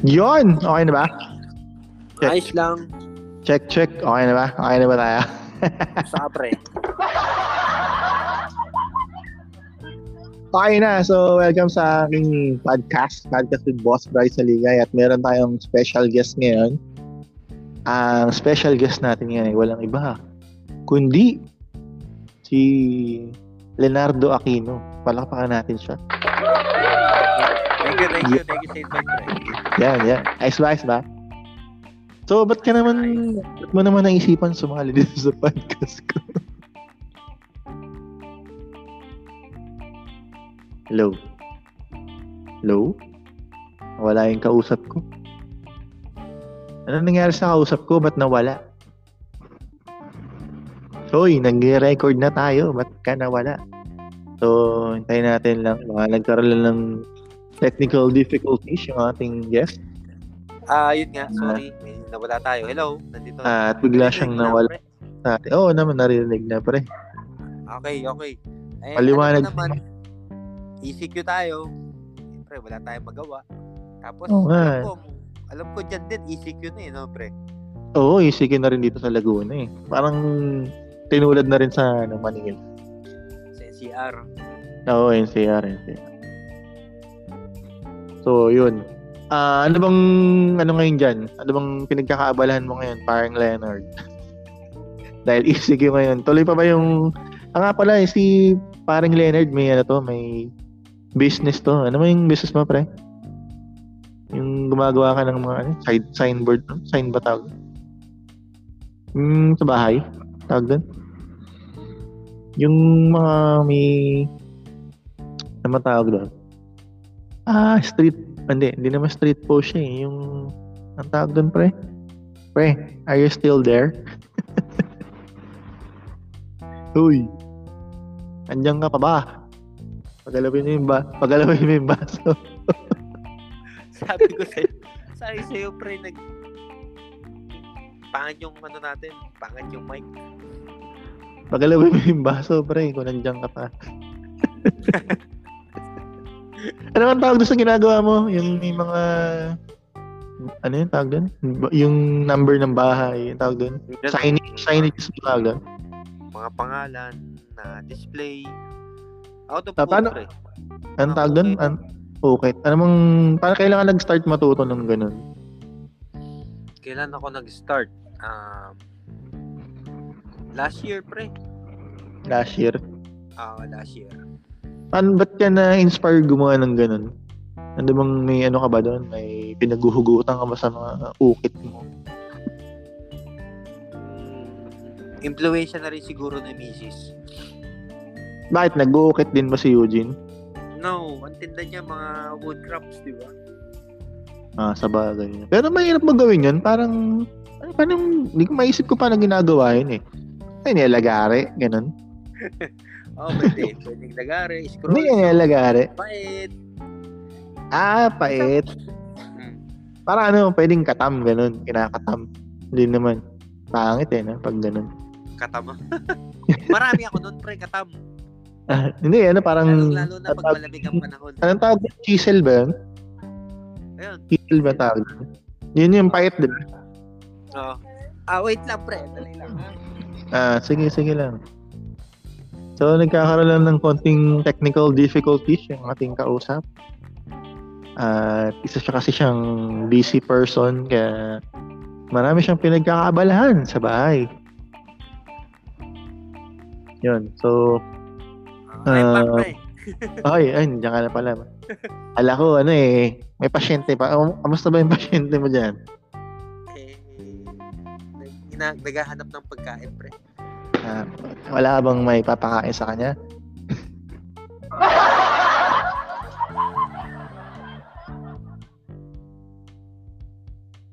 Yon! Okay na ba? Check. Ayos lang. Check, check. Okay na ba? Okay na ba tayo? Sa pre. Okay na. So, welcome sa aking podcast. Podcast with Boss Bryce Saligay. At meron tayong special guest ngayon. Ang special guest natin ngayon ay walang iba. Kundi si Leonardo Aquino. Palakpakan natin siya. Thank you, thank you, thank you invite, pre. Yan, yan. Ayos ba, ayos ba? So, ba't ka naman, ba't mo naman naisipan sumali dito sa podcast ko? Hello? Hello? Wala yung kausap ko. Ano nangyari sa kausap ko? Ba't nawala? Hoy, nag-record na tayo. Ba't ka nawala? So, hintayin natin lang. Baka nagkaroon lang ng technical difficulties yung ating guest. Ah, yun nga, sorry. May nawala tayo. Hello, nandito. Ah, at bigla siyang na, nawala atin. Oo naman, narinig na pre. Okay, okay. Eh, Paliwanag. ano naman, ECQ tayo. Siyempre, wala tayong magawa. Tapos, nga. alam ko, alam ko dyan din, ECQ na eh, no, pre? Oo, isiki na rin dito sa Laguna eh. Parang tinulad na rin sa ano, Manila. Sa NCR. Oo, NCR, NCR. So, yun. Ah, ano bang, ano ngayon dyan? Ano bang pinagkakaabalahan mo ngayon, parang Leonard? Dahil ECQ ngayon. Tuloy pa ba yung, ah nga pala, eh, si parang Leonard, may ano to, may business to. Ano ba yung business mo, pre? Yung gumagawa ka ng mga ano, side, signboard, no? sign ba tawag? Hmm, sa bahay? Tawag doon? Yung mga may, ano ba tawag doon? Ah, street, hindi, hindi naman street post siya eh. Yung, ang tawag doon, pre? Pre, are you still there? Uy, andyan ka pa ba? Pagalawin mo yung ba? Pagalawin mo yung baso. Sabi ko sa'yo, sabi sa'yo, pre, nag... Pangat yung ano natin, pangat yung mic. Pagalawin mo yung baso, pre, kung nandiyan ka pa. ano ang tawag doon sa ginagawa mo? Yung may mga... Ano yung tawag doon? Yung number ng bahay, yung tawag doon? Signage, signage yung tawag doon? Mga pangalan na display. Out of code, paano-. Anong tawag doon? An okay. Ano mong... Paano kailangan nag-start matuto ng ganun? Kailan ako nag-start? Um, last year, pre. Last year. Ah, last year. Paano, ba't ka na-inspire gumawa ng ganun? Ano bang may ano ka ba doon? May pinaguhugutan ka ba sa mga ukit mo? Influensya na rin siguro ni Mrs. Bakit? Nag-uukit din ba si Eugene? No, ang tinda niya mga wood crops, di ba? Ah, sa bagay. Pero mahirap mo gawin yun. Parang, ano, parang, hindi ko maisip ko paano ginagawa yun eh. Ay, nilagari, ganun. Oh, pwede. Pwedeng lagari, scroll. Hindi nilagari. Pait. Ah, pait. Hmm. Parang ano, pwedeng katam, ganun. Kinakatam. Hindi naman. Pangit eh, no? Pag ganun. Katama. Marami ako doon, pre, katam. Ah, hindi, ano, parang... Lalo, lalo na pag malamig ang panahon. Anong tawag? Chisel ba yun? Ayun. Chisel ba tawag? Yun yung pait, di ba? Oh. Ah, wait lang, pre. Dali lang. ha? Ah, sige, sige lang. So, nagkakaroon lang ng konting technical difficulties yung ating kausap. At isa siya kasi siyang busy person kaya marami siyang pinagkakaabalahan sa bahay. Yun. So, back, Ah, pre. ay, ay, diyan ka na pala. Ala ko, ano eh, may pasyente pa. Um, Kamusta ba yung pasyente mo dyan? Eh, naghahanap ng pagkain, pre. Ah, wala ka bang may papakain sa kanya?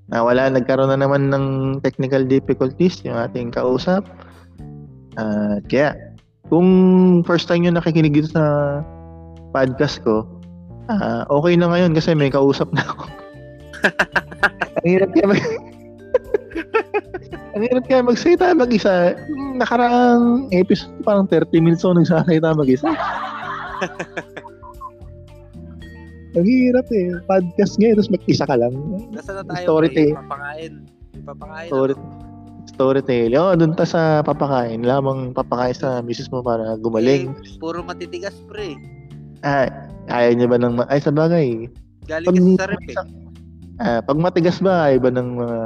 na wala nagkaroon na naman ng technical difficulties yung ating kausap. At kaya, kung first time nyo nakikinig dito sa podcast ko, ah, okay na ngayon kasi may kausap na ako. Ang hirap kaya. Ang hirap kaya magsalita mag-isa. Nakaraang episode, parang 30 minutes ako nagsasalita mag-isa. Ang hirap eh. Podcast ngayon, tapos mag-isa ka lang. Nasa na tayo, Story pre? tape. Papakain. Papakain. Story, storytelling. Oo, dun ta sa papakain. Lamang papakain sa misis mo para gumaling. Eh, puro matitigas, pre. Ah, ayaw niya ba ng... Ay, sa bagay. Galing Pag, kasi sa rep, eh. ah, pag matigas ba, ayaw ba ng mga...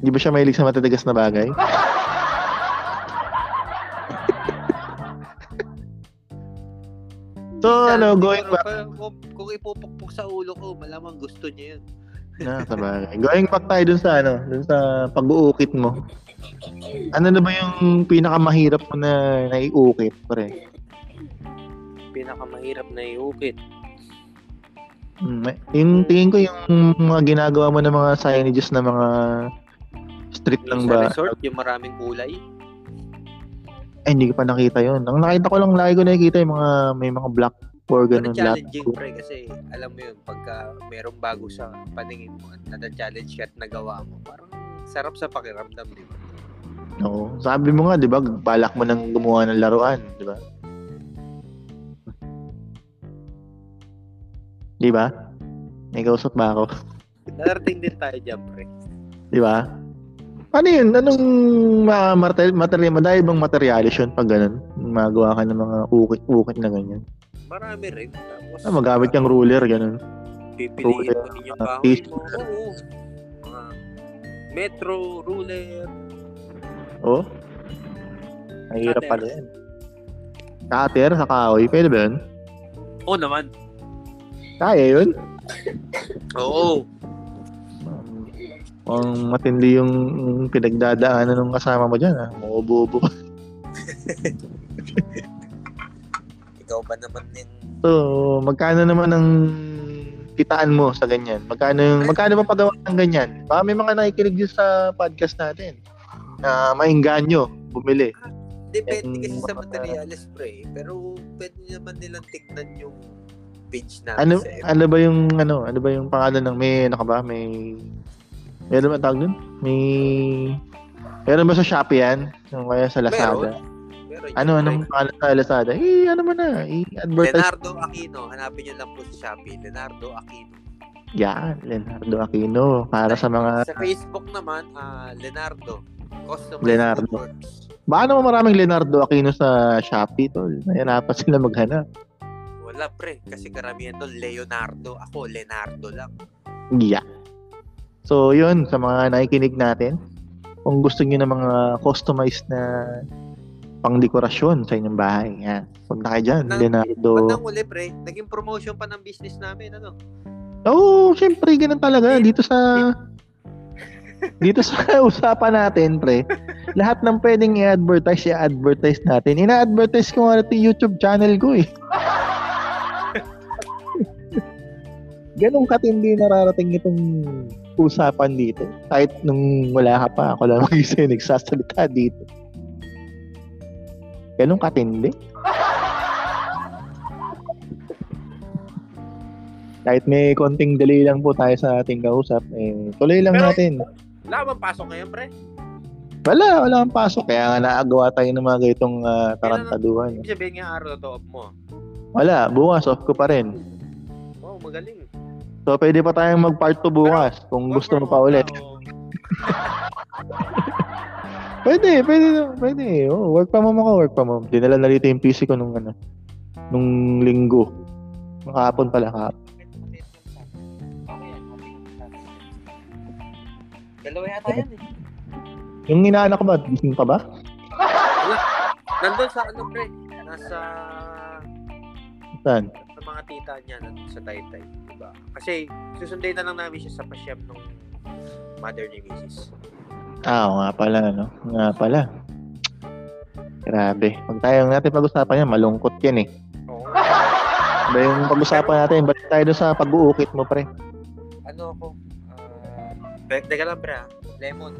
Hindi ba siya mahilig sa matitigas na bagay? so, ano, going back... Kung, kung, ipupukpuk sa ulo ko, malamang gusto niya yun. Na, sa bagay. Going back tayo dun sa, ano, dun sa pag-uukit mo. Ano na ba yung pinakamahirap mo na naiukit, pre? Pinakamahirap na iukit. Mm, yung tingin ko yung mga ginagawa mo ng mga signages na mga street lang Yung sa ba? resort, yung maraming kulay. Ay, hindi ko pa nakita yun. Ang nakita ko lang, lagi ko nakikita yung mga, may mga black or Pero ganun. black challenging, pre, kasi alam mo yun, pagka merong bago sa paningin mo at nata-challenge ka at nagawa mo, parang sarap sa pakiramdam, di ba? Oo. Sabi mo nga, di ba, balak mo nang gumawa ng laruan, di ba? Di ba? May kausap ba ako? Darating din tayo dyan, pre. Di ba? Ano yun? Anong mga material, material, madami bang materialis yun pag ganun? Magawa ka ng mga ukit-ukit na ganyan. Marami rin. Tapos, Ah, magamit kang ruler, ganun. pipiliin mo din yung ah, kahoy piece. mo. Oo. Mga metro, ruler. Oh? Mahirap Cutter. pala yan. Cutter sa kahoy, pwede ba yun? Oo naman. Kaya yun? Oo. Um, ang matindi yung pinagdadaanan ng kasama mo dyan, ah. Umuubo-ubo ka. Ikaw ba naman yung So, magkano naman ang kitaan mo sa ganyan? Magkano yung, magkano ba pagawa ng ganyan? Baka may mga nakikinig din sa podcast natin na maingganyo bumili. Depende kasi sa materials, pre. Pero pwede naman nilang tignan yung page namin Ano sa ano ba yung ano, ano ba yung pangalan ng may ano ka ba? May Meron ba tawag dun? May Meron ba sa Shopee yan? Yung kaya sa Lazada? Meron Ano yun, anong pre. pangalan sa Lazada? Eh, ano mo na, i-advertise. Leonardo Aquino. Hanapin nyo lang po sa Shopee. Leonardo Aquino. Yan, Leonardo Aquino. Para sa mga Sa Facebook naman, ah Leonardo. Customized Leonardo. Baka naman maraming Leonardo Aquino sa Shopee, tol. Nahirapan sila maghanap. Wala pre. Kasi karamihan doon, Leonardo. Ako, Leonardo lang. Yeah. So, yun, sa mga nakikinig natin, kung gusto niyo ng mga customized na pangdekorasyon sa inyong bahay, yan. Punta kayo dyan, Nang- Leonardo. Bandang uli pre, naging promotion pa ng business namin. Ano? Oo, oh, syempre, ganun talaga. Dito sa... Dito sa usapan natin, pre, lahat ng pwedeng i-advertise, i-advertise natin. Ina-advertise ko nga natin yung YouTube channel ko eh. Ganong katindi nararating itong usapan dito. Kahit nung wala ka pa, ako lang mag-isa yung nagsasalita dito. Ganong katindi. Kahit may konting delay lang po tayo sa ating kausap, eh, tuloy lang Pero- natin. Wala bang pasok ngayon pre? Wala, wala kang pasok. Kaya nga naagawa tayo ng mga ganitong uh, tarantaduhan. Ibig sabihin nga araw to off mo. Wala, bukas off ko pa rin. Wow, magaling. So, pwede pa tayong mag-part 2 bukas kung Work gusto mo pa ulit. ka, Pwede, pwede, pwede. Oh, work from home ako, work from home. Dinala na rito yung PC ko nung ano, nung linggo. Nung kahapon pala, kahapon. Dalawa yata yan eh. Yung inaanak ko ba, gising pa ba? Nandun sa ano pre, nasa Saan? Sa mga tita niya nandun sa Taytay, diba? Kasi susundin na lang namin siya sa pasyam nung mother ni Mrs. Ah, oo nga pala, no? Nga pala. Grabe. Huwag tayong natin pag-usapan yan, malungkot yan eh. Oo. Ba yung pag-usapan natin, balik tayo doon sa pag-uukit mo, pre. Ano ako? Uh, teka lang pre ah. Lemon.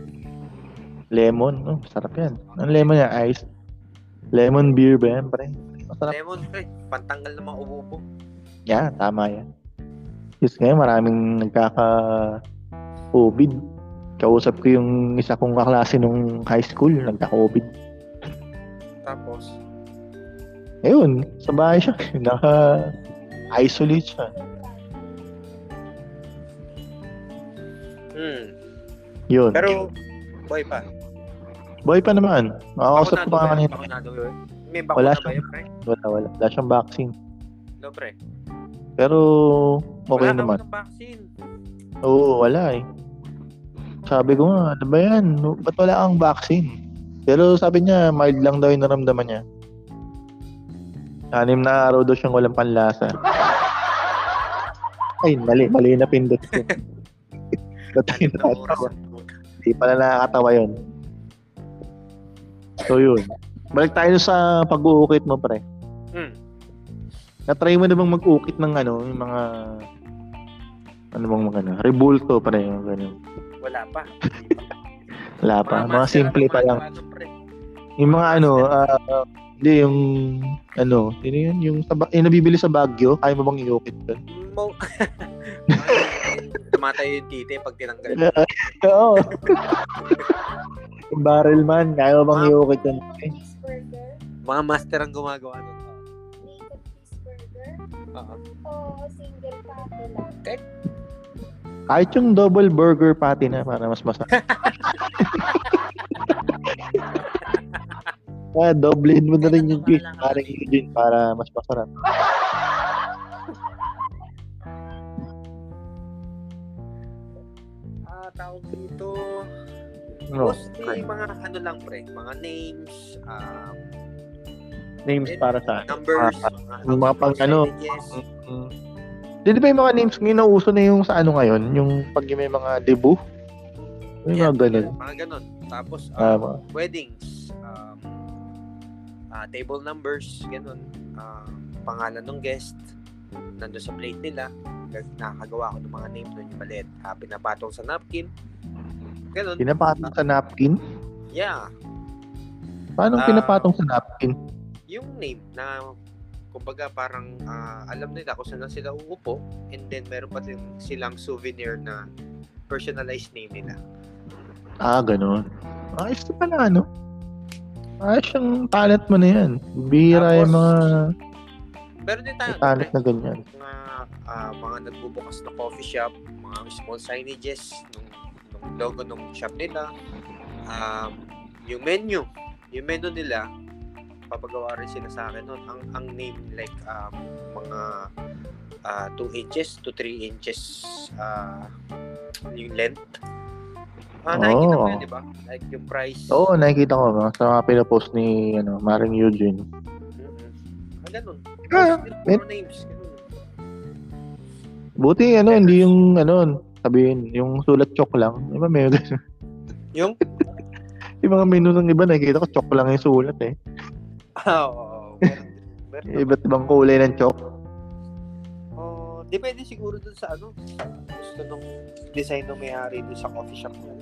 Lemon, oh, sarap yan. Ang lemon niya, ice. Lemon beer ba yan, pre? Masarap. Lemon pre, pantanggal ng mga ubo. Yeah, tama yan. Yes, ngayon maraming nagkaka COVID. Kausap ko yung isa kong kaklase nung high school, nagka-COVID. Tapos? Ayun, sa bahay siya. Naka-isolate siya. Hmm. Yun. Pero, boy pa. Boy pa naman. Makakausap ko pa kanina. Bakunado yun. May Wala bakuna ba yun, pre? Wala, wala. Wala siyang vaccine. No, pre. Pero, okay Wala naman. Wala ng vaccine. Oo, wala eh. Sabi ko nga, ano ba yan? Ba't wala kang vaccine? Pero sabi niya, mild lang daw yung naramdaman niya. Anim na araw daw siyang walang panlasa. Ay, mali. Mali na pindot ko. Ba't tayo Anim na oras. natatawa? Hindi pala nakakatawa yun. So yun. Balik tayo sa pag-uukit mo, pre. Hmm. Na-try mo na bang mag-ukit ng ano, yung mga ano bang mga ano, rebulto rin yung ganyan. Wala pa. Wala pa. Mga master simple pa lang. pre. Yung mga ano, ah, hindi yung ano, yun yun, yung, yung nabibili sa Baguio, kaya mo bang iukit doon? Mo. Tumatay yung titi pag tinanggal. Oo. barrel man, kaya mo bang iukit yun? Cheeseburger, Mga master ang gumagawa nun. naked cheeseburger, Oo. o single patty lang. Kahit yung double burger patty na para mas masarap. Kaya doblehin mo na rin yung juice, parang yun para mas masarap. No, Mostly mga ano lang pre, mga names, um, names para sa numbers, Ah, yung mga pang ano, percentages. Mm. Di ba yung mga names ngayon nauso na yung sa ano ngayon? Yung pag may mga debut? Yung Yeah, mga ganun. Mga ganun. Tapos, um, mga- weddings, um, ah, table numbers, ganun. Ah, pangalan ng guest, nandun sa plate nila. Nakakagawa ko ng mga name doon yung maliit. Ah, pinapatong sa napkin. Ganun. Pinapatong sa napkin? Yeah. Paano Ah. pinapatong sa napkin? Yung name na kumbaga parang ah, alam nila kung saan sila uupo and then meron pa din silang souvenir na personalized name nila. Ah, ganun. Ayos na pala, ano? Ayos yung talent mo na yan. Bira yung Tapos, mga Meron din tayo talent na ganyan. mga ah, mga nagbubukas na coffee shop, mga small signages nung logo ng shop nila. Um, yung menu, yung menu nila, papagawa rin sila sa akin nun. Ang, ang name like um, mga 2 inches to 3 inches ah, yung length. Ah, nakikita mo Oh. yun, di ba? Like yung price. Oo, nakikita ko no? sa mga pinapost ni ano, Maring Eugene. Mm-mm. Ah, ganun. Ah, names. Ganun. Buti ano, hindi yung ano, sabihin, yung sulat chok lang. Di ba may? Yung? yung mga menu ng iba, nakikita ko chok lang yung sulat eh. Ah, oo. naman. Iba't ibang kulay ng chok. Oh, depende siguro dun sa ano, gusto nung design ng may-ari dun sa coffee shop niya.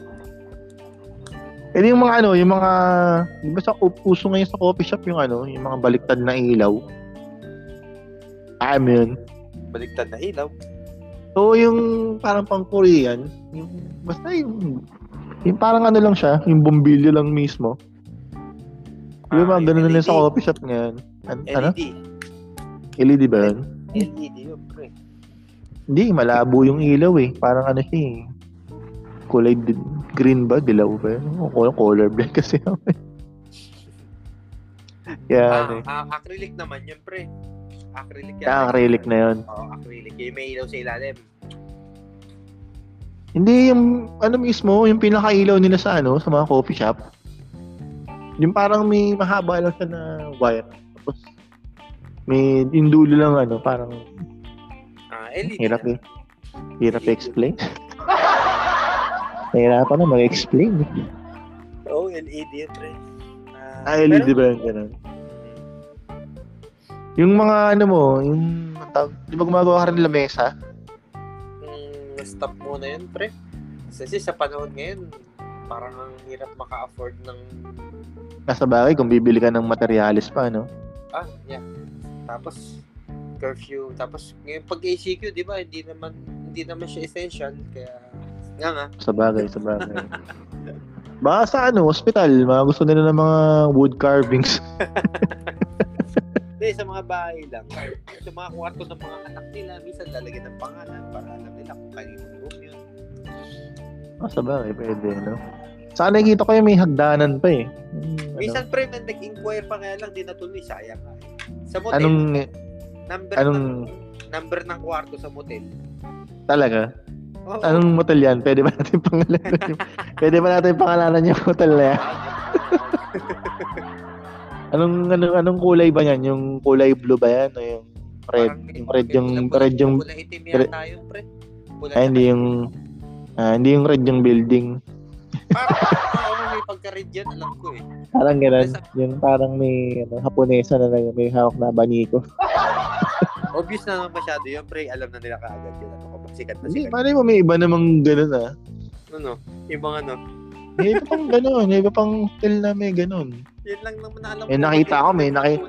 Eh yung mga ano, yung mga, di ba sa uso ngayon sa coffee shop yung ano, yung mga baliktad na ilaw. Mo yun? Baligtad na ilaw. So, yung parang pang Korean, yung, basta yung, yung parang ano lang siya, yung bombilyo lang mismo. Yung Ah, mga ganun na LED. sa coffee shop ngayon. An- ano? LED. LED ba yun? LED yun, pre. Hindi, malabo yung ilaw eh. Parang ano siya eh. Kulay green ba? Dilaw ba yun? O color, color blind kasi ako eh. Kaya Ah, ano eh. ah, acrylic naman yun, pre. Acrylic yan. Kaya acrylic na yun. Oo, acrylic. Yung may ilaw sa ilalim. Hindi yung ano mismo, yung pinakailaw nila sa ano, sa mga coffee shop. Yung parang may mahaba lang siya na wire. Tapos may yung dulo lang ano, parang Ah, LED. hirap eh. Hirap explain. Nahirapan na mag-explain. Oo, LED yun, pre. Ah, LED ba yun? Ganun. Yung mga ano mo, yung tawag- di ba gumagawa ka rin lamesa? Mm, stop muna yun, pre. Kasi sa panahon ngayon, parang ang hirap maka-afford ng Nasa bagay kung bibili ka ng materialis pa, no? Ah, yeah. Tapos curfew. Tapos ngayon pag ACQ, 'di ba? Hindi naman hindi naman siya essential kaya nga nga. Sa bagay, sa bagay. Baka sa ano, hospital, mga gusto nila ng mga wood carvings. Hindi, sa mga bahay lang. Sa mga kwarto ng mga anak nila, minsan lalagyan ng pangalan para alam nila kung kanino room yun. Ah, sa bagay, pwede, no? Saka nakikita ko yung may hagdanan pa eh. Yung, ano, Minsan pre, na nag-inquire pa kaya lang, di natuloy, sayang nga. eh. Sa motel, anong, number anong- ng number ng kwarto sa motel. talaga? Oo. Anong motel yan? Pwede ba natin pangalanan yung, pwede ba natin pangalanan yung motel na yan? Anong, anong, anong kulay ba yan? Yung kulay blue ba yan? O yung red? Parang Yung red yung, pula-pula- red yung, Pula itim yata yun, pre. Pula ah, hindi yung, ah, hindi yung red yung building. Parang, oo, may pagka-red yan, alam ko eh. Parang ganun. Yung parang may, ano, Haponesa na lang, may hawak na abaniko. Obvious na naman masyado yun, pre. Alam na nila kaagad yun. Ano kapag sikat na Hindi, sikat. malay mo may iba namang ganun ah. Ano? Mga ano. May iba pang ganun, may iba pang hotel na may ganun. Yan lang naman na alam May nakita ako, may naki-.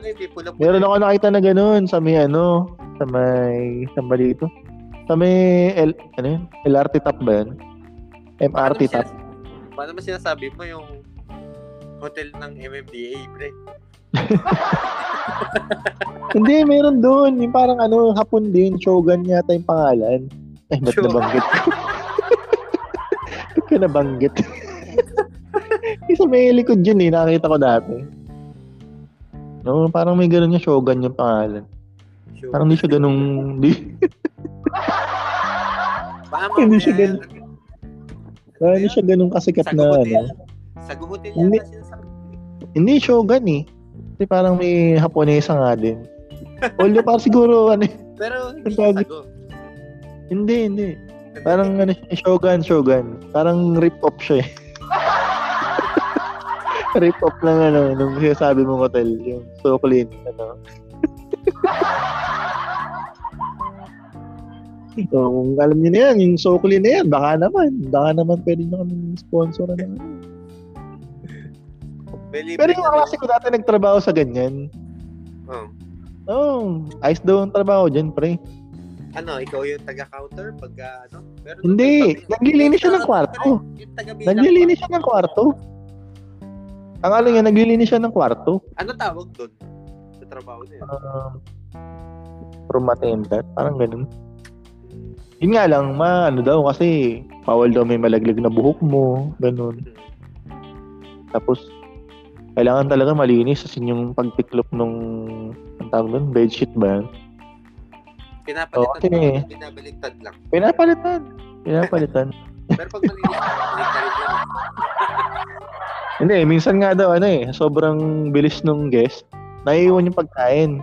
Meron ako nakita na ganun sa may ano, sa may, sa ba dito? Sa may, L, ano yun? LRT top ba yun? MRT top. Paano mo sinasabi mo yung hotel ng MMDA, pre? Hindi, meron doon. Yung parang ano, hapon din, Shogun yata yung pangalan. Ay, ba't Shogun. nabanggit? ba't ka nabanggit? Isa may likod yun eh, nakakita ko dati. No, parang may ganun yung Shogun yung pangalan. Sure. Parang di siya ganung, di, hindi siya ganun. parang di siya ganung kasikat na ano. Sagu Hotel Hindi. Hindi Shogun eh. Kasi parang may Haponesa nga din. Although parang siguro, ano, eh, Pero hindi siya sago. hindi, hindi. Parang ano, Shogun, Shogun. Parang rip-off siya eh. Rip-off lang ano, nung sinasabi mong hotel, yung so clean, ano. so, kung alam niyo na yan, yung so clean na yan, baka naman, baka naman pwede nyo kami sponsor na. ano. Pero yung klase ko dati nagtrabaho sa ganyan. Oh. Oh, ayos daw ang trabaho dyan, pre. Ano, ikaw yung taga-counter pag ah, ano? Meron Hindi, naglilinis siya ng kwarto. Naglilinis siya ng kwarto. Ang alam niya, naglilinis siya ng kwarto. Ano tawag doon? Sa trabaho niya. Um, room attendant, parang ganun. Yun nga lang, ma, ano daw, kasi bawal daw may malaglag na buhok mo, ganun. Tapos, kailangan talaga malinis kasi yung pagtiklop nung, ang tawag doon, bedsheet ba? Pinapalitan Oo, kasi- lang, binabaliktad lang. Pinapalitan. Pinapalitan. Pero pag lang. Hindi, minsan nga daw, ano eh, sobrang bilis nung guest, naiiwan yung pagkain.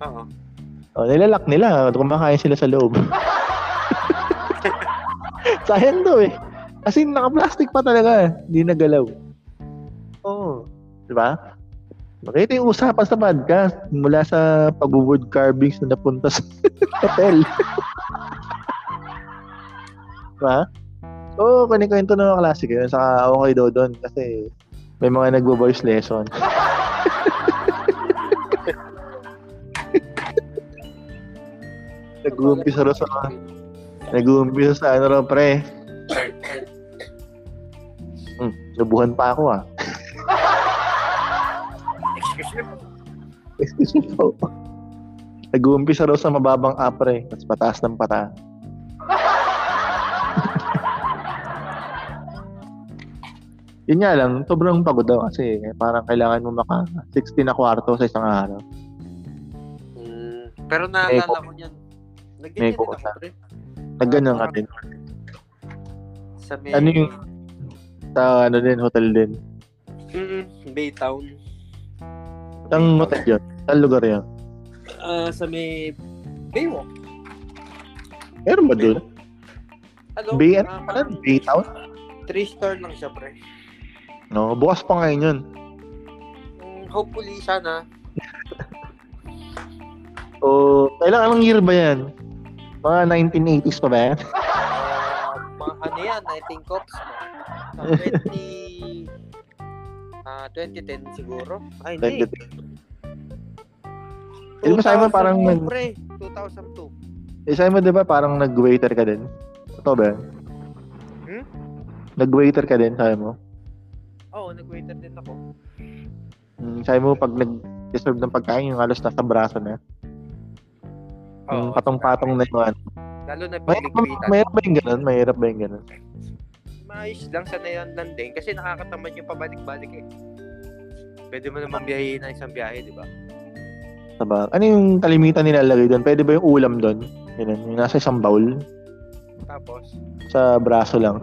Oo. O, nilalak nila. Kumakain sila sa loob. Sayang daw eh. Kasi naka-plastic pa talaga. Hindi nagalaw. Oo. Di ba? Makita yung usapan sa podcast mula sa pag-wood carvings na napunta sa hotel. diba? So, kanikwento na mga klase ko yun. Saka okay daw doon kasi may mga nagbo-voice lesson. Nag-uumpisa raw sa Nag-uumpisa sa ano raw, pre. Hmm, lubuhan pa ako ah. Excuse me po. Nag-uumpisa raw sa mababang up, pre. Tapos pataas ng pata. Yun nga lang, sobrang pagod daw kasi parang kailangan mo maka 60 na kwarto sa isang araw. Mm, pero naalala ko niyan. Nagganyan May din ako, pre. Nagganyan ka din. Sa may... Ano yung- Sa ano din, hotel din. Mm, Baytown. Ang hotel yun. Saan lugar yun? Ah, sa may... Baywalk. Meron ba doon? Ano? Bay, ano? Ah, Baytown? three star lang siya, pre. No, bukas pa ngayon yun. Mm, hopefully, sana. O, kailan anong year ba yan? Mga 1980s pa ba yan? Ah, mga ano yan, 19 cops. Mga 20... Ah, 2010 siguro. Ay, hindi. 2010. Di ba sabi mo parang 2002, nag- pre. 2002. Eh, sabi mo, di ba, parang nag-waiter ka din? Totoo ba? Hmm? Nag-waiter ka din, sabi mo? Oo, nag-waiter din ako. Hmm, sabi mo, pag nag-deserve ng pagkain, yung halos nasa braso na. Yung Oo, patong-patong na yung ano. Lalo na Mahirap, biligwitan. mahirap ba yung ganun? Mahirap ba yung ganun? ayos lang sa nayan lang din kasi nakakatamad yung pabalik-balik eh. Pwede mo naman biyahe na isang biyahe, di ba? Diba? Ano yung kalimitan nilalagay doon? Pwede ba yung ulam doon? Yun, yung nasa isang bowl, Tapos, sa braso lang.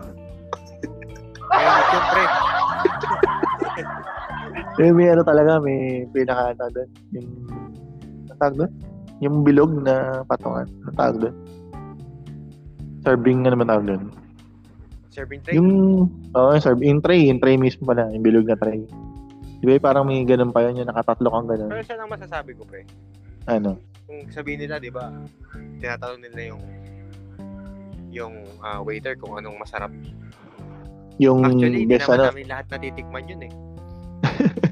Eh, may ano talaga, may pinaka ano doon. Yung, ang tawag doon? Yung bilog na patungan. Ang tawag doon? Serving, ano naman tawag doon? serving tray. Yung, oo, yung serving, yung tray, yung tray mismo pala, yung bilog na tray. Di ba parang may ganun pa yun, yung nakatatlo kang ganun. Pero siya ang masasabi ko, pre. Ano? Kung sabihin nila, di ba, tinatanong nila yung yung ah, waiter kung anong masarap. Yung Actually, hindi best naman ano, namin lahat natitikman yun eh.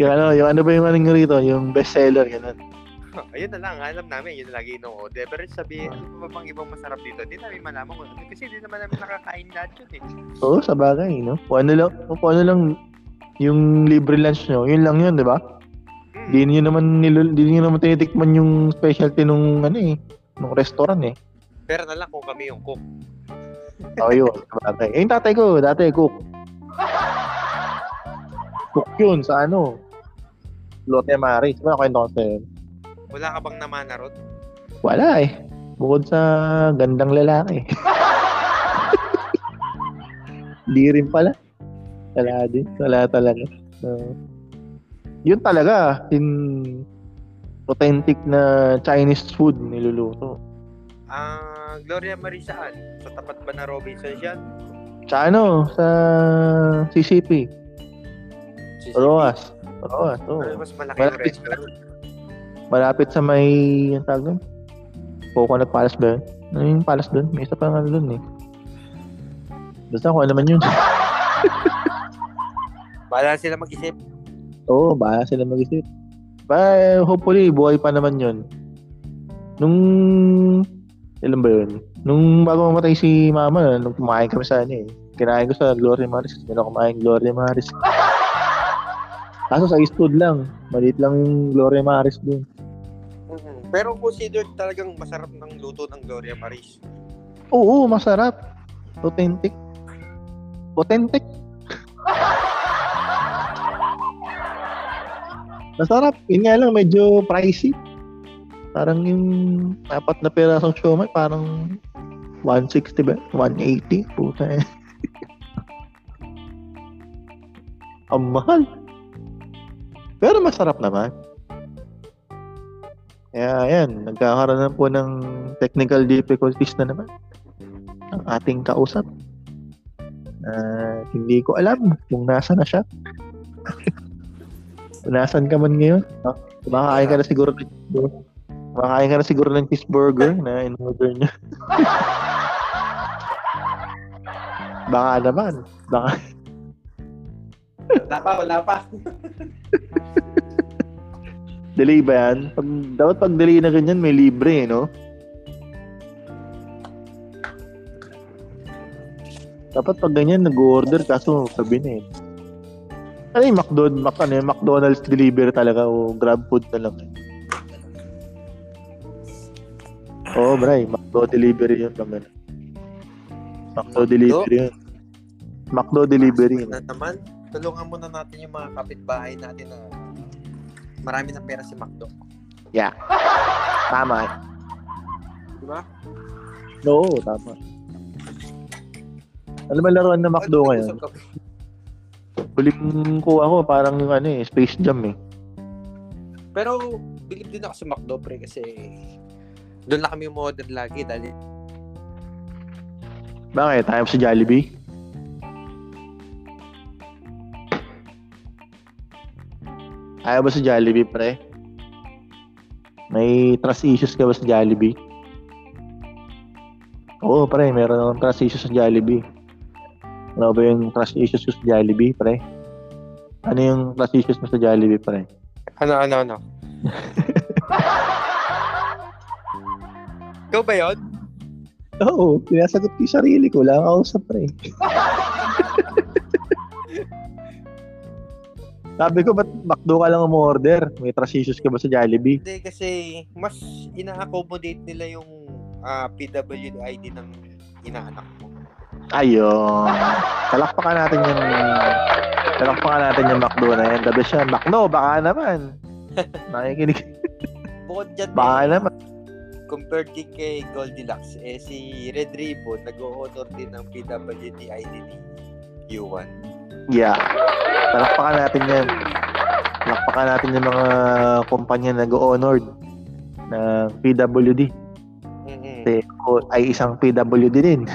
yung ano, yung ano ba yung ano rito, yung best seller, ganun. Ayun na lang, alam namin, yun na lagi ino-order. Pero sabihin, ano ba bang ibang masarap dito? Hindi namin malaman kung ano. Kasi hindi naman namin nakakain lahat yun eh. Oo, sa bagay, no? Kung ano lang, kung ano lang yung libre lunch nyo, yun lang yun, di ba? Hmm. Di niyo naman nilul, di niyo naman tinitikman yung specialty nung ano eh, nung restaurant eh. Pero na lang kung kami yung cook. Oo, yun, sa bagay. Eh, yung tatay ko, dati cook. Cook yun sa ano, Lotte Maris. Kwento ko sa'yo? Wala ka bang namana ron? Wala eh. Bukod sa gandang lalaki. Di rin pala. Wala din. Wala talaga. Uh, yun talaga, in authentic na Chinese food niluluto. Ah, Gloria Marie saan? Sa tapat ba na Robinsons yan? Sa ano, sa CCP. Si Roas. Oo. Ano mas malaki yung Malapit. restaurant? Malapit sa may, yung tawag doon? Coconut Palace ba yun? Ano yung palace doon? May isa pa nga doon eh. Basta kung ano naman yun. Bahala sila mag-isip. Oo, bahala sila mag-isip. Ba, hopefully, buhay pa naman yun. Nung, ilan ba yun? Nung bago mamatay si mama, nung kumain kami sa ano eh. Kinain ko sa Gloria Maris. Hindi na kumain Gloria Maris. Kaso sa Eastwood lang. Maliit lang yung Gloria Maris dun. Mhm. Pero considered talagang masarap ng luto ng Gloria Maris. Oo, masarap. Authentic. Authentic. Masarap. Yun nga lang, medyo pricey. Parang yung apat na perasong siomay, parang 160 ba? 180? Puta eh. Ang mahal. Pero masarap naman. Kaya ayan, nagkakaroon na po ng technical difficulties na naman ang ating kausap. Na hindi ko alam kung nasa na siya. Kung Nasaan ka man ngayon? No? Kumakain ka na siguro ng Kumakain ka na siguro ng cheeseburger na in-order niya. Baka naman. Baka Wala pa, wala pa. delay ba yan? Pag, dapat pag delay na ganyan, may libre, eh, no? Dapat pag ganyan, nag-order, kaso sabi na eh. Ano yung McDonald's, Mac, ano, McDonald's delivery talaga o grab food na lang. eh. Oo, oh, bray. McDo delivery yun. Ano. McDo delivery yun. McDo delivery. Na naman, tulungan muna natin yung mga kapitbahay natin na marami ng pera si Macdo. Tama. Di ba? Oo, tama. Ano ba laruan na McDo ngayon? Huling ko ako, parang yung ano eh, Space Jam eh. Pero, bilib din ako sa Macdo, pre, kasi doon lang kami umorder lagi dahil Bakit? Tayo sa Jollibee? Ayaw ba sa Jollibee, pre? May trust issues ka ba sa Jollibee? Oo, pre. Meron akong trust issues sa Jollibee. Ano ba yung trust issues ko sa Jollibee, pre? Ano yung trust issues mo sa Jollibee, pre? Ano, ano, ano? Ikaw ba yun? Oo, pinasagot ko yung sarili ko. Wala akong kausap, pre. Sabi ko, ba't McDo ka lang umorder? May trust issues ka ba sa Jollibee? Hindi, kasi mas ina-accommodate nila yung ah, PWD ID ng inaanak mo. Ayun. Talakpakan natin yung talakpakan natin yung McDo na yan. Best yan. McDo, baka naman. Nakikinig. Bukod dyan, Baka eh, naman. compared din kay Goldilocks, eh, si Red Ribbon, nag-o-honor din ng PWD IDD U1. Yeah. Talakpakan natin yan. Talakpakan natin yung mga kumpanya na nag-honored ng PWD. Kasi ako ay isang PWD din.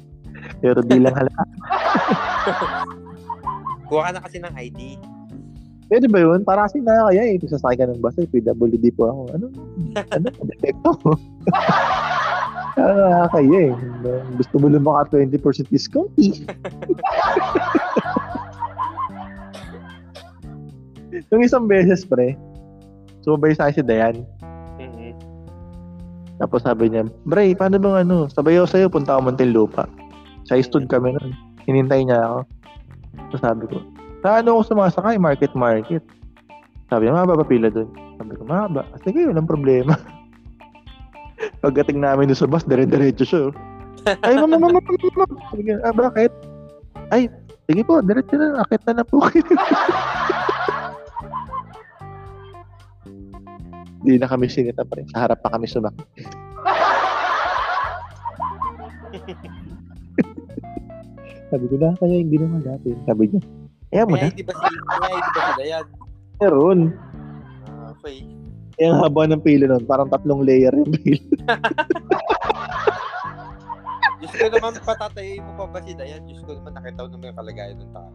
Pero di lang halata. Kuha ka na kasi ng ID. Pwede ba yun? Para kasi na kaya eh. Kung sasakay ka ng bus, eh, PWD po ako. Ano? Ano? Detekto ko. Kaya nakakaya eh. Gusto mo lumaka 20% discount eh. Yung isang beses, pre, sumabay sa akin si Dayan. Mm-mm. Tapos sabi niya, Bray, paano bang ano? Sabay ako sa'yo, punta ako Muntinlupa. Sa stud kami nun. Hinintay niya ako. Tapos sabi ko, sa ano ako sumasakay? Market, market. Sabi niya, mahaba pa pila dun. Sabi ko, mahaba. Ah, Sige, walang problema. Pagdating namin doon sa bus, dire-diretso siya. oh. Ay, mama, mama, mama, mama. Ah, bakit? Ay, sige po, diretso na. Akit na na po. Hindi na kami sinita pa rin. Sa harap pa kami sumakay. Sabi ko na, kaya hindi naman dati. Sabi niya, kaya mo na. hindi ba si, kaya hindi ba si Dayan? Meron. Ah, okay. Kaya ang haba ng pila nun, parang tatlong layer yung pila. Diyos ko naman patatayoy mo pa ba si Dayan? Diyos ko naman nakita ko naman yung kalagayan ng tao.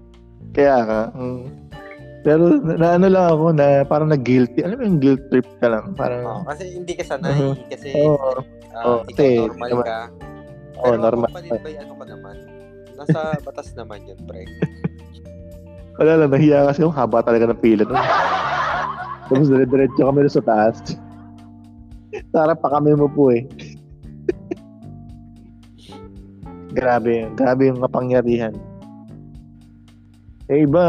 Kaya ka. mm. Pero na, na ano lang ako na parang nag-guilty. Alam mo yung guilt trip ka lang. Parang, Oh, kasi hindi ka sanay. Mhm. Kasi Oo, ikaw kasi, normal naman- ka. oh, Pero normal. ako pa rin ba ano ka naman? Nasa batas naman yun, pre. Wala lang, nahiya kasi yung haba talaga ng pila nun. Tapos dire-diretso kami sa taas. Sarap pa kami mo po eh. grabe. Grabe yung kapangyarihan. Eh iba,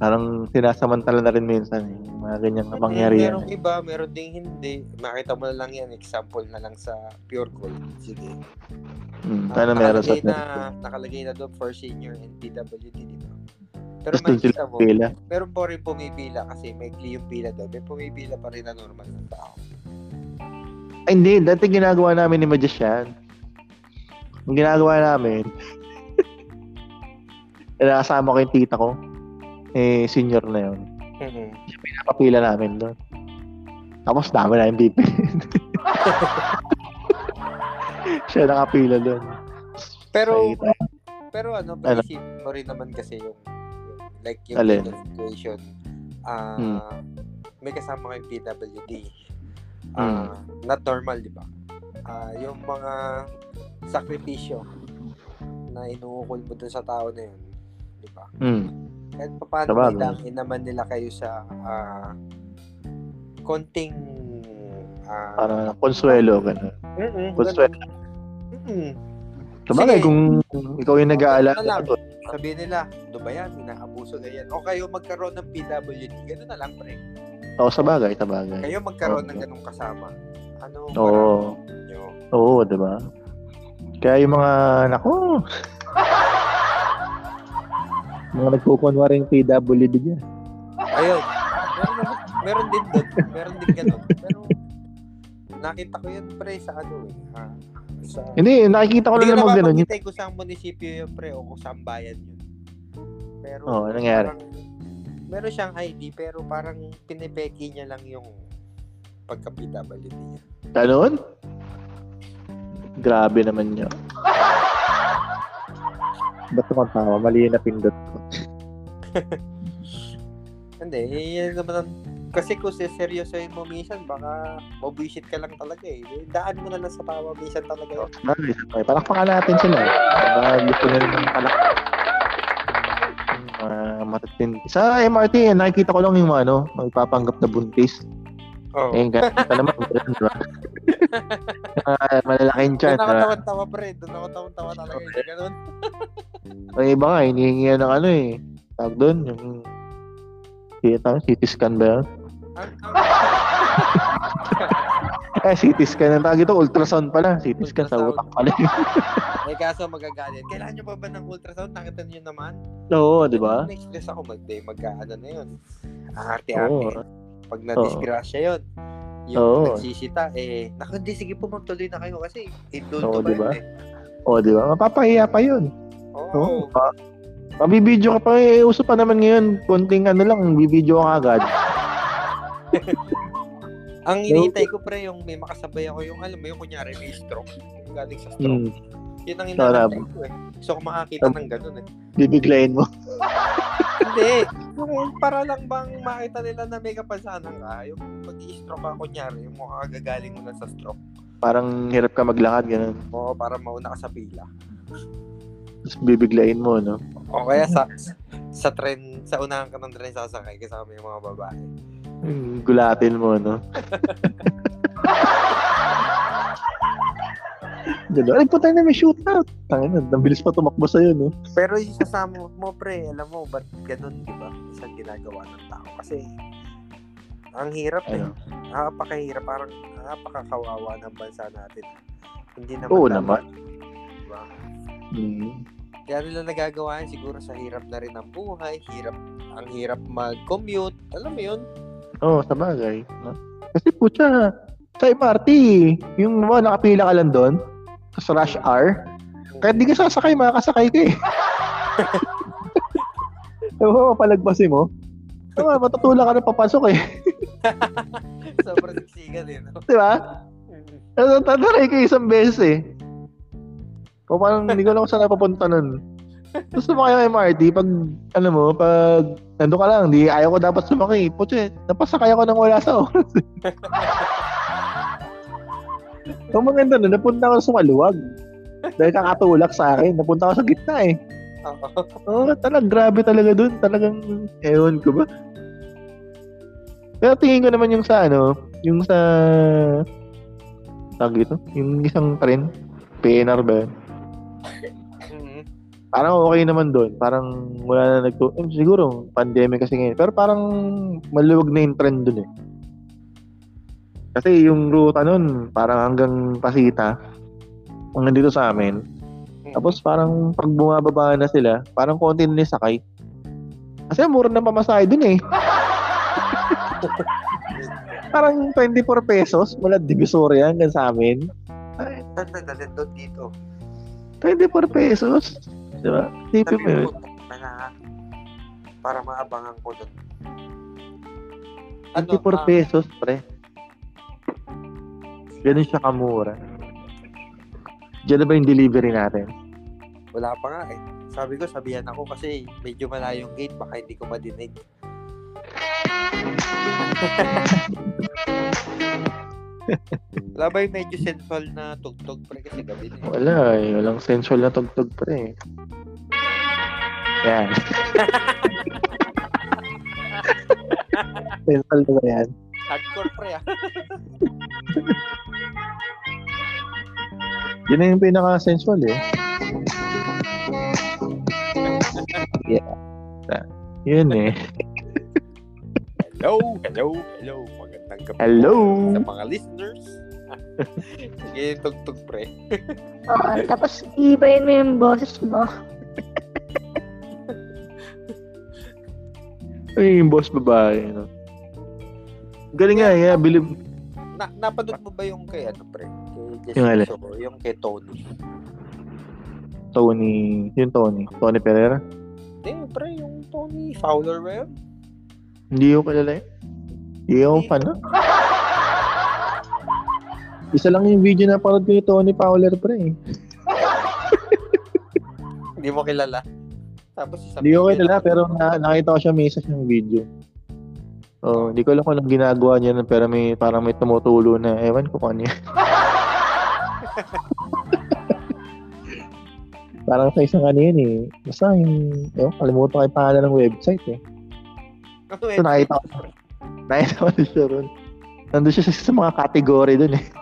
parang sinasamantala na rin minsan eh, mga ganyang kapangyarihan. Merong iba, meron ding hindi. Makita mo na lang yan, example na lang sa Pure Gold. Sige. Hmm, sana meron sa na, nakalagay na doon for senior and PWD, di ba? Pero makikita sila mo, pila. meron po rin pumipila kasi may yung pila doon. May pumipila pa rin na normal ng tao. Ay, hindi. Dati ginagawa namin ni Magician. Ang ginagawa namin, nakasama ko yung tita ko. Eh, senior na yun. Mm-hmm. Pinapapila namin doon. Tapos dami na yung bipin. Siya nakapila doon. Pero, Nakita. pero ano, Ano? pag-isip mo rin naman kasi yung, yung like yung Alin? situation, ah, Hmm. may kasama kayong PWD. Ah, not normal, di ba? Ah, yung mga sakripisyo na inuukol mo dun sa tao na yun, di ba? Hmm. Kahit pa paano idangin naman nila kayo sa ah, konting ah, Para konsuelo. Ganun. mm-mm, konsuelo. ganun. Mm-mm. Sabagay, Sige. kung ikaw yung nag-aalala Ano lang, sabihin nila, ano ba yan, inaabuso na yan. O kayo magkaroon ng PWD, gano'n na lang, pre. Oo, sabagay, sabagay. Kayo magkaroon ng Oo. ganung kasama. Ano, Oo. Oo, di ba? Kaya yung mga, nako, mga nagkukunwaring PWD dyan. Ayun. Meron, meron din doon. Meron din ganun. Pero, nakita ko yun, pre, sa ano eh. ah, sa... Hindi, nakikita ko Hindi ko naman ganun. nababanggit eh kung saan munisipyo yun, pre, o kung saan bayan yun. Pero, Oo, anong nangyari? parang, meron siyang ID, pero parang pinipeki niya lang yung pagka-PWD niya. Ganon? Grabe naman niya. Ba't ako tawa? Mali yung napindot ko. Hindi, eh, yan naman ang... Kasi kung seryosohin mo minsan, baka mabuisit ka lang talaga eh. Daan mo na lang sa tawa minsan talaga. yun. Sabagay, sabagay. Palakpakan natin sila. Baka gusto nila ng palak. Uh, matatin. Sa MRT, eh, nakikita ko lang yung ano, magpapanggap na buntis. Oo. Eh, ganito naman. ganun, di ba? Ah, malalaking Doon chan. ako ah. tawan-tawa pre. Doon ako tawan-tawa talaga. Hindi ganun. Ang iba nga, hinihingi yan ng ano eh. Tawag doon, yung... Tawag, CT scan ba ang, Eh, CT scan ang tawag ito, ultrasound pala. CT scan sa utak pala. Eh kaso magagalit. Kailangan nyo pa ba ng ultrasound? Nakita nyo naman. Oo, di ba? Na-stress ako mag eh, magkaano na yun. Ang Oo. Pag na-disgrasya yun. Yung Oo. nagsisita, eh, naku, hindi, sige po, magtuloy na kayo kasi indulto Oo, ba diba? yun eh. Oo, di ba? Mapapahiya pa yun. Oo. Oo. Pa, mabibideo ka pa eh. Uso pa naman ngayon. Konting ano lang, bibideo ka agad. Ang hinihintay ko pre yung may makasabay ako yung alam mo yung kunyari may stroke. Yung galing sa stroke. Hmm. Yun ang Sarap. hinahintay ko eh. Gusto ko makakita ng ganun eh. Bibiglayin mo. Hindi. Yung para lang bang makita nila na may kapansanan ka. Yung pag-i-stroke ka kunyari, yung mukha kagagaling mo na sa stroke. Parang hirap ka maglakad, ganun. Oo, para mauna ka sa pila. Tapos bibiglayin mo, no? O kaya sa sa tren, sa unahan ka ng tren sasakay kasama yung mga babae. Hmm, Gulatin mo, no? Gano'n. Ay, puta na may shootout. Tangin na, nabilis pa tumakbo sa'yo, no? Pero yung sasama mo, pre, alam mo, ba't ganun, di ba? Isang ginagawa ng tao. Kasi, ang hirap eh. Napakahirap. Parang napakakawawa ng bansa natin. Hindi naman Oo naman. di ba? Hmm. Kaya nila nagagawa yan siguro sa hirap na rin ng buhay, hirap, ang hirap mag-commute. Alam mo yun? Oo, oh, sa bagay. No? Kasi putya, sa MRT, yung mga nakapila ka lang doon, sa rush hour, kahit di ka sasakay, makakasakay ka eh. Oo, palagpasin mo. Tama, matutulak ka na papasok eh. Sobrang siksikan eh, no? Di ba? Tataray ka isang beses eh. O parang hindi ko alam kung saan napapunta nun. Gusto mo kayo MRT, pag, ano mo, pag nandun ka lang, di ayaw ko dapat sumakay. Putya, napasakay ako nang wala sa oras. Ang maganda nun, napunta ako sa maluwag. Dahil kakatulak sa akin, napunta ako sa gitna eh. Oo. Oh, talagang grabe talaga dun. Talagang, ewan ko ba. Pero tingin ko naman yung sa ano, yung sa, tawag dito, yung isang train, PNR ba yun? Mhm. Parang okay naman doon. Parang wala na nagto... Eh, siguro, pandemic kasi ngayon. Pero parang maluwag na yung trend doon eh. Kasi yung ruta nun, parang hanggang Pasita, hanggang dito sa amin. Tapos parang pag bumababa na sila, parang konti na sakay. Kasi mura na pamasahe dun eh. parang 24 pesos mula Divisoria hanggang sa amin. Ay, dadalhin doon dito? 24 pesos. Di ba? Tipin mo yun. Para maabangan ko doon. 24 ah, pesos, pre. Ganun siya kamura. Diyan na ba yung delivery natin? Wala pa nga eh. Sabi ko, sabihan ako kasi medyo malayong gate, baka hindi ko madinig. Wala ba yung medyo sensual na tugtog pre kasi gabi na eh. Wala eh. Walang sensual na tugtog, pre. Yan. sensual na ba yan? Hardcore pre ah. Yun yung pinaka-sensual eh. Yeah. Yun eh. Hello, hello, hello. Magandang gabi Hello. sa mga listeners. Sige, tugtog pre. Oo, tapos ibayin mo yung boses mo. Ay, yung boss babae. No? Galing nga, yeah, bilib. Na napanood mo ba yung kay ano pre? Yung alin? Soho, yung kay Tony. Tony, yung Tony. Tony Pereira. Hindi, pre, yung Tony Fowler ba yun? Hindi ko kilala yun. Hindi ako fan, no? Isa lang yung video na parod ko ni Tony Fowler, pre. Hindi mo kilala. Tapos isa Hindi ko kilala, pero na, nakita ko siya may isa siyang video. Oh, hindi ko alam kung anong ginagawa niya nun, pero may parang may tumutulo na ewan ko kung ano. parang sa isang ano yun eh. Basta yung, ewan, kalimutan ko yung pangalan ng website eh. Ano So, nakita ko. Nakita ko na siya ron. Nandun siya sa, sa mga category dun eh.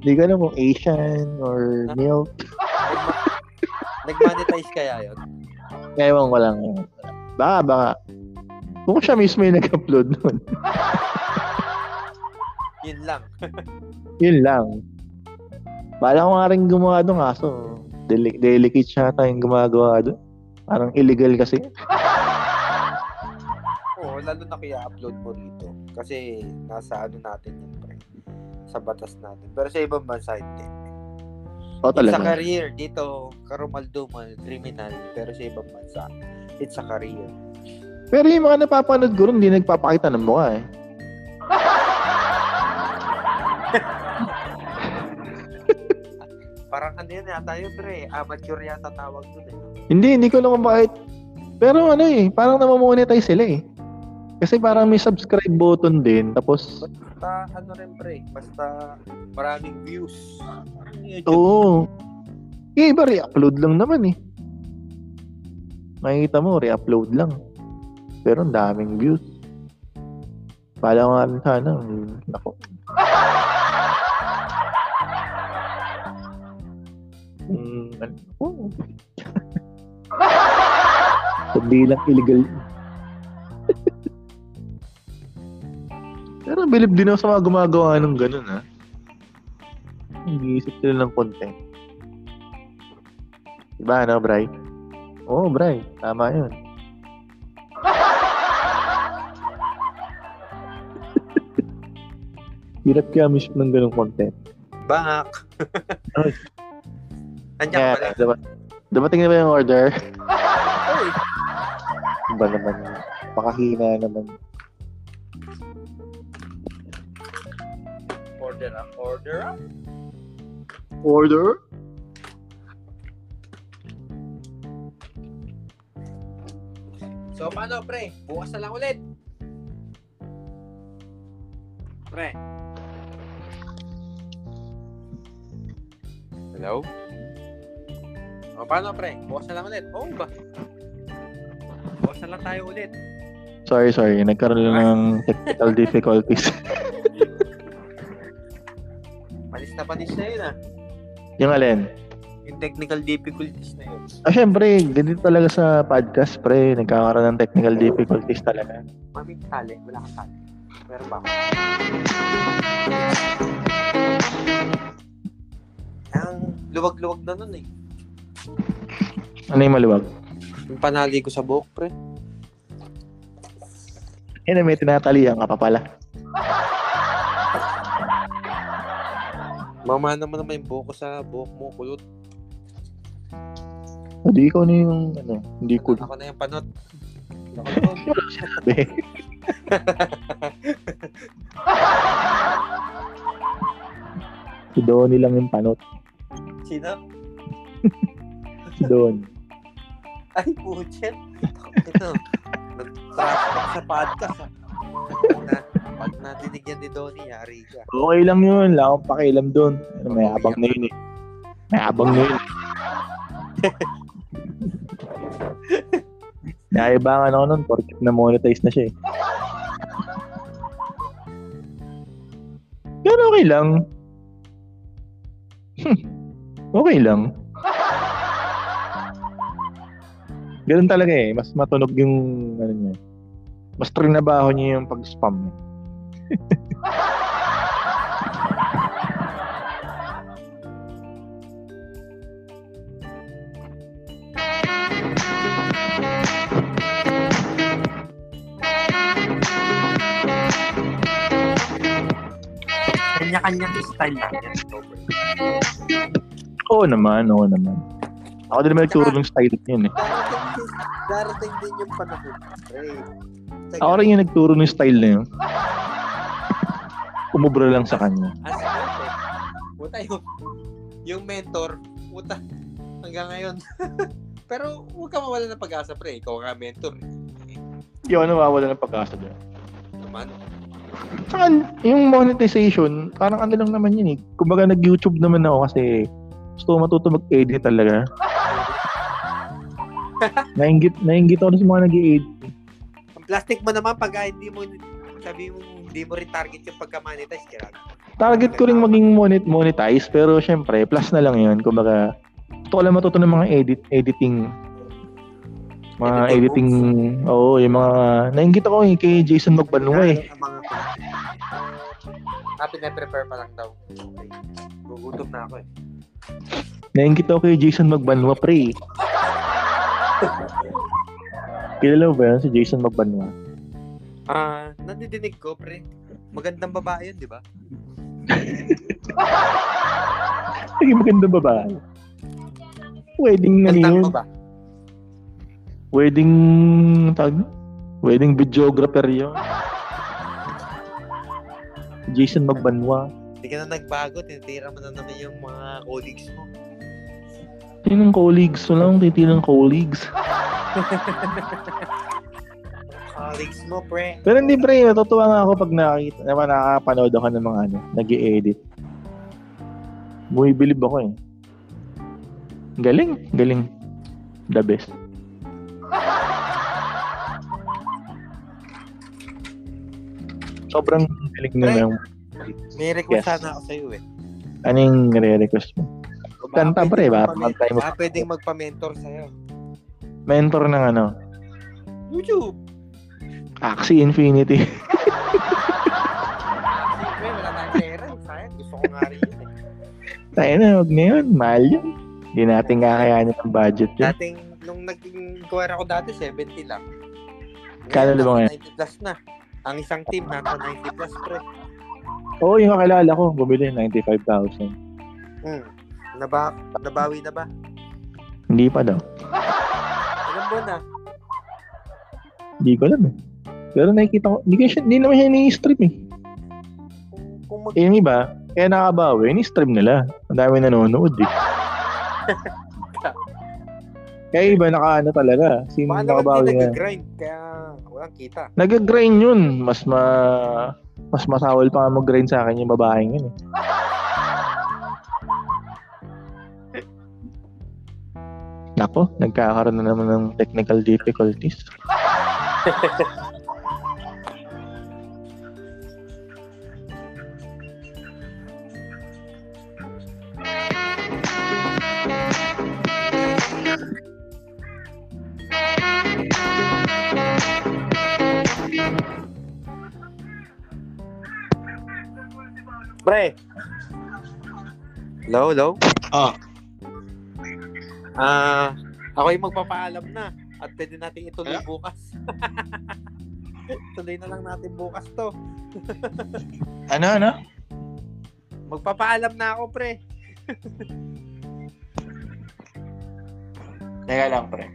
Hindi ko alam kung Asian or milk. Nag-monetize kaya yun? Ewan ko lang. Baka, baka. Kung siya mismo yung nag-upload nun. Yun lang. Yun lang. Bala ko nga rin gumawa doon kaso deli- delicate siya yung gumagawa doon. Parang illegal kasi. Oo, lalo na kaya upload mo rito. Kasi nasa ano natin yun, pre. Sa batas natin. Pero sa ibang bansa, hindi. O It's a talaga. career. Dito, karumalduman, criminal. Pero sa ibang bansa, it's a career. Pero yung mga napapanood ko rin, hindi nagpapakita ng mukha eh. Parang ano yun yata yun, pre. Amateur yata tawag dun eh. Hindi, hindi ko kung bakit. Pero ano eh, parang namamonetize sila eh. Kasi parang may subscribe button din. Tapos, Basta ano rin, pre. Basta maraming views. Oo. Eh, iba re-upload lang naman eh. Makikita mo, re-upload lang. Pero ang daming views. Pala ko nga rin sana. hmm, Nako. Ano? Oh. Sabi lang illegal. Pero bilib din ako sa mga gumagawa ng ganun, ha? Nag-iisip sila ng content. Diba, ano, Bray? Oo, Bray. Tama yun. Hirap kaya mismo ng ganung content. Back. Ay. Andiyan ka pala. Dapat, dapating na ba yung order? Uy, Ba naman, pakahina naman. order up, order up. Order? So, paano, pre? Bukas na lang ulit. Pre. Hello? O, paano, pre? Bukas na lang ulit. Oo ba? Bukas na lang tayo ulit. Sorry, sorry. Nagkaroon lang ng technical difficulties. Panis na panis na yun, ah. yung alin? Yung technical difficulties na yun. Ah, syempre, ganito talaga sa podcast, pre. Nagkakaroon ng technical difficulties talaga. Mami, tali. Wala kang tali. Meron ba ako? Ang luwag-luwag na nun eh. Ano yung maluwag? Yung panali ko sa buhok, pre. Eh, na may tinatalian ka pa pala. Mama naman naman yung buhok ko sa buhok mo, kulot. O, di ikaw na yung, ano, hindi ko Ako na yung panot. Sabi. si Donnie lang yung panot. Sino? Si Don. Ay, puchet. Ito. Nag-trash talk sa podcast. ah. Na, pag natinig yan ni Donnie, yari ka. Okay lang yun. Wala akong pakialam doon. May abang na yun eh. May abang na yun. Naibangan ako nun, porkit na monetize na siya eh. Pero okay lang. Hmm. Okay lang. Ganun talaga eh. Mas matunog yung ano niya. Mas trinabaho niya yung pag-spam niya. Kanya-kanya style lang yan. Oo naman, oo naman. Ako din naman nagturo ng style yun eh. Darating din, darating din yung panahon. Pre. Teka, Ako rin yung nagturo ng style na yun. Umubra lang sa kanya. As mentor. Puta yung, yung mentor, puta, hanggang ngayon. Pero huwag ka mawala ng pag-asa, pre. Ikaw nga mentor. Yun, nawawala ng pag-asa doon. Naman. Saka yung monetization, parang ano lang naman yun eh. Kumbaga nag-YouTube naman ako kasi gusto ko matuto mag-edit talaga. Nainggit, nainggit ako sa mga nag-edit. Ang plastic mo naman pag hindi mo sabi mo hindi mo rin target yung pagka-monetize kaya Target ko rin maging monet monetize pero syempre plus na lang yun. Kumbaga gusto ko lang matuto ng mga edit editing Mga Editing editing, oo, yung mga, nainggit ako eh, kay Jason Magbanwa eh. Mga Ah, pinaprepare pa lang daw. Gugutom na ako eh. Nainggit ako kay Jason Magbanwa, pre. Kilala mo ba yan si Jason Magbanwa? Ah, nandidinig ko, pre. Magandang babae yun, di ba? Sige, magandang babae. Wedding na ba ba? Wedding, tag, wedding videographer yun. Jason Magbanwa. Hindi ka na nagbago, tinitira mo na naman yung mga colleagues mo. Sinong colleagues? Wala akong titilang colleagues. Colleagues mo, pre. Pero hindi pre, natutuwa nga ako pag nakakita, naman nakakapanood ako ng mga ano, nag edit Bumibilib ako eh. Galing, galing. The best. Sobrang galing na yung May request Yes. sana ako sa'yo eh. anong re-request mo. Kanta, pre, magpa- mag-try mo. Pwedeng magpa-mentor sa'yo. Mentor ng ano, YouTube! Axie Infinity. Pre, wala tayong pera. Sayang, gusto ko nga rin yun eh. Tayo na, huwag na yun. Mahal yun. Hindi natin kakayanin ang budget yun. Dating, nung naging kuwera ko dati, 70 lang. Kano na ba ngayon? nasa 90 plus na. Ang isang team, nasa 90 plus, pre. Oo, yung kakilala ko, bumili 95,000. Hmm. Naba, nabawi na ba? Hindi pa daw. Ilan buwan na? Hindi ko alam eh. Pero nakikita ko, hindi, siya, hindi naman siya ni-stream eh. Kung, mag... Eh, yung iba, kaya nakabawi, ni-stream nila. Ang dami nanonood eh. kaya iba naka ano talaga. Sino Baka nakabawi na. nag-grind, kaya walang kita. Nag-grind yun. Mas ma... Mas masawal pa nga mag-grind sa akin yung babaeng yun eh. Nako, nagkakaroon na naman ng technical difficulties. Pre! Hello, hello? Ah. Ah, ako yung magpapaalam na at pwede natin ituloy bukas. Tuloy na lang natin bukas to. Ano, ano? Magpapaalam na ako, pre. Teka lang, pre.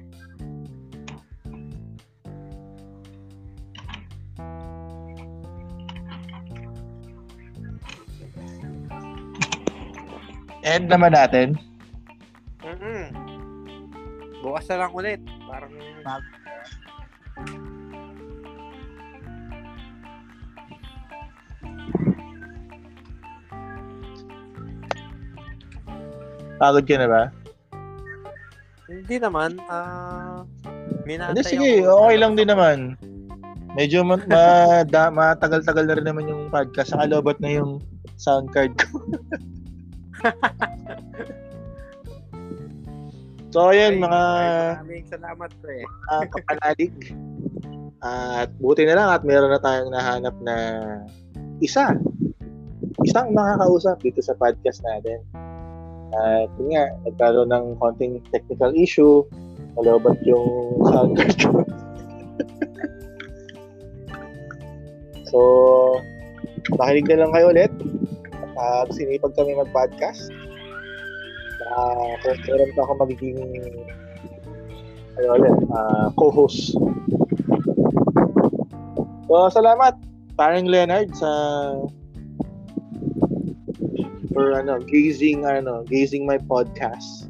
End naman natin. mm Bukas na lang ulit. Parang Pagod ka na ba? hindi naman. Ah, Hindi, minantay sige. ako. Okay lang din naman. Medyo ma, ma, da, matagal-tagal na rin naman yung podcast. Saka lobot na yung sound card ko. so, ayun, Ay, mga Maraming salamat, pre. uh, kapanalig. At buti na lang at meron na tayong nahanap na isa. Isang makakausap dito sa podcast natin. At yun nga, nagkaroon ng konting technical issue. Nalobat yung sound card so, makinig na lang kayo ulit. Pag sinipag kami mag-podcast. Uh, kung meron pa ako magiging ano ulit, ah, co-host. So, salamat, paring Leonard, sa for ano, gazing, ano, gazing my podcast.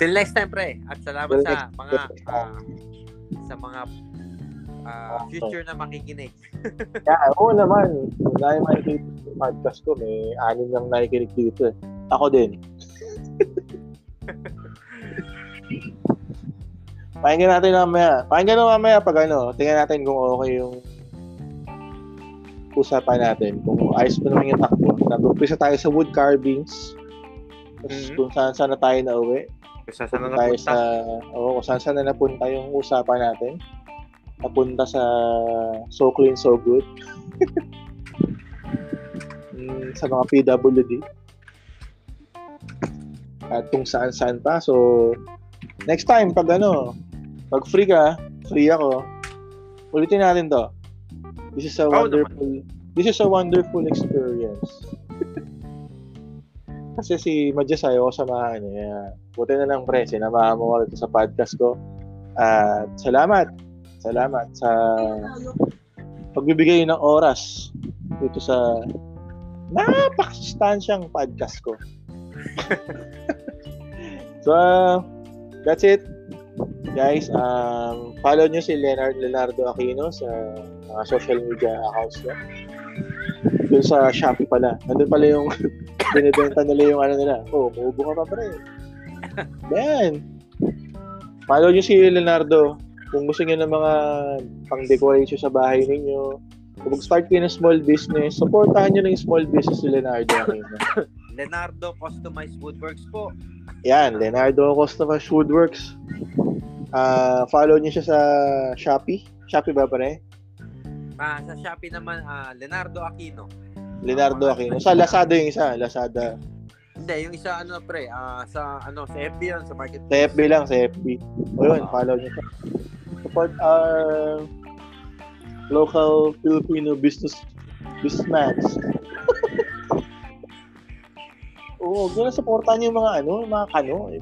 Till next time, pre. At salamat Till sa next mga ah, sa mga ah, future na makikinig. Yeah, oo naman. Makikinig sa podcast ko, may anim lang nakikinig dito eh. Ako din. Pakinggan natin mamaya. Pakinggan natin mamaya pag ano, tingnan natin kung okay yung usapan natin. Kung ayos pa naman yung takbo. Nag-umpisa tayo sa wood carvings. Tapos Mhm. kung saan saan na tayo na uwi. Kung saan saan na tayo napunta. sa, oo, kung saan saan na napunta yung usapan natin. Napunta sa So Clean, So Good. Mm, sa mga PWD. At kung saan saan pa. So, next time, pag ano, pag free ka, free ako, ulitin natin to. This is a wonderful, this is a wonderful experience. Kasi si Madjas ayaw ko samahan niya. Buti na lang pre, sinamahan mo ako sa podcast ko. At salamat. Salamat sa pagbibigay ng oras dito sa napakasustansyang podcast ko. so, that's it. Guys, um, follow nyo si Leonard Leonardo Aquino sa mga social media accounts niya. Doon sa Shopee pala. Nandun pala yung binibenta nila yung ano nila. Oh, muubo ka pa pre. Yan. Follow nyo si Leonardo. Kung gusto niyo ng mga pang-decoration sa bahay ninyo, kung mag-start kayo ng small business, supportahan nyo ng small business si Leonardo. Leonardo Customized Woodworks po. Yan, Leonardo Customers Woodworks. Ah, follow niyo siya sa Shopee. Shopee ba pare? Ah, sa Shopee naman, ah, Leonardo Aquino. Leonardo Aquino. Sa Lazada yung isa, Lazada. Hindi, yung isa ano pre, ah, sa ano sa FB yan, sa market. Sa FB lang, sa FB. O yun, follow niyo siya. Support our local Filipino business businessmen. Oo, oh, gano'n supportan niyo mga ano, mga kano.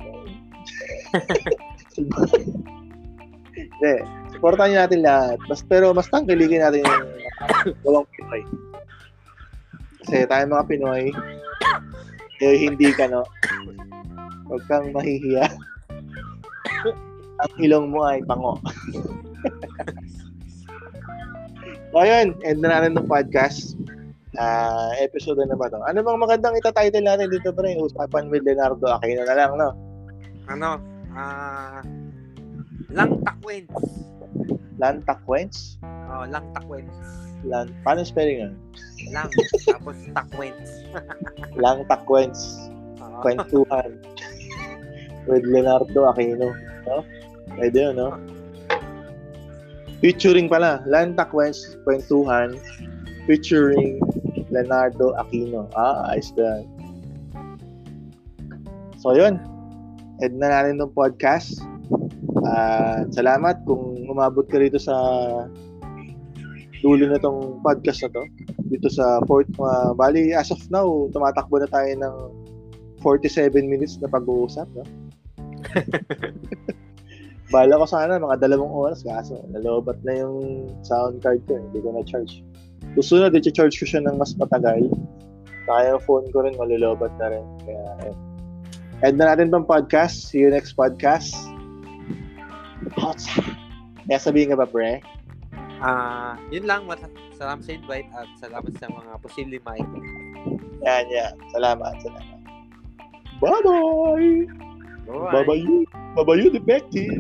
Hindi, supportan niyo natin lahat. Mas, pero mas tangkiligin natin yung gawang Pinoy. Kasi tayo mga Pinoy, eh, hindi ka, no? Huwag kang mahihiya. Ang ilong mo ay pango. so, ayun, end na natin ng podcast. Ah, episode na ba to? Ano bang magandang ita-title natin dito pre? Usapan with Leonardo Aquino na lang, no? Ano, ah, Lang Takwens. Lan Takwens? Oh, Lang Takwens. Lan, paano spelling yan? Lang, tapos Takwens. Lang Takwens. Oo. Kwentuhan. with Leonardo Aquino. No? Pwede yun, no? Featuring pala. Lan Takwens, Kwentuhan. Featuring Leonardo Aquino. Ah, ayos na. So, yun. End na natin ng podcast. Ah, salamat kung umabot ka rito sa dulo na tong podcast na to. Dito sa fourth, uh, bali, as of now, tumatakbo na tayo ng 47 minutes na pag-uusap. No? Bala ko sana mga dalawang oras kaso nalobat na yung sound card ko. eh. Hindi ko na-charge. Susunod, i-charge ko siya ng mas matagal. Kaya yung phone ko rin, malulobat na rin. Kaya, eh. End na natin tong podcast. See you next podcast. Hotsa! Kaya sabihin ka ba, pre? Ah, yun lang. Mat- salamat sa invite at salamat sa mga posibleng makinig. Yan, yan. Salamat, salamat. Bye-bye! Bye-bye. Bye-bye you. Bye-bye you, defective.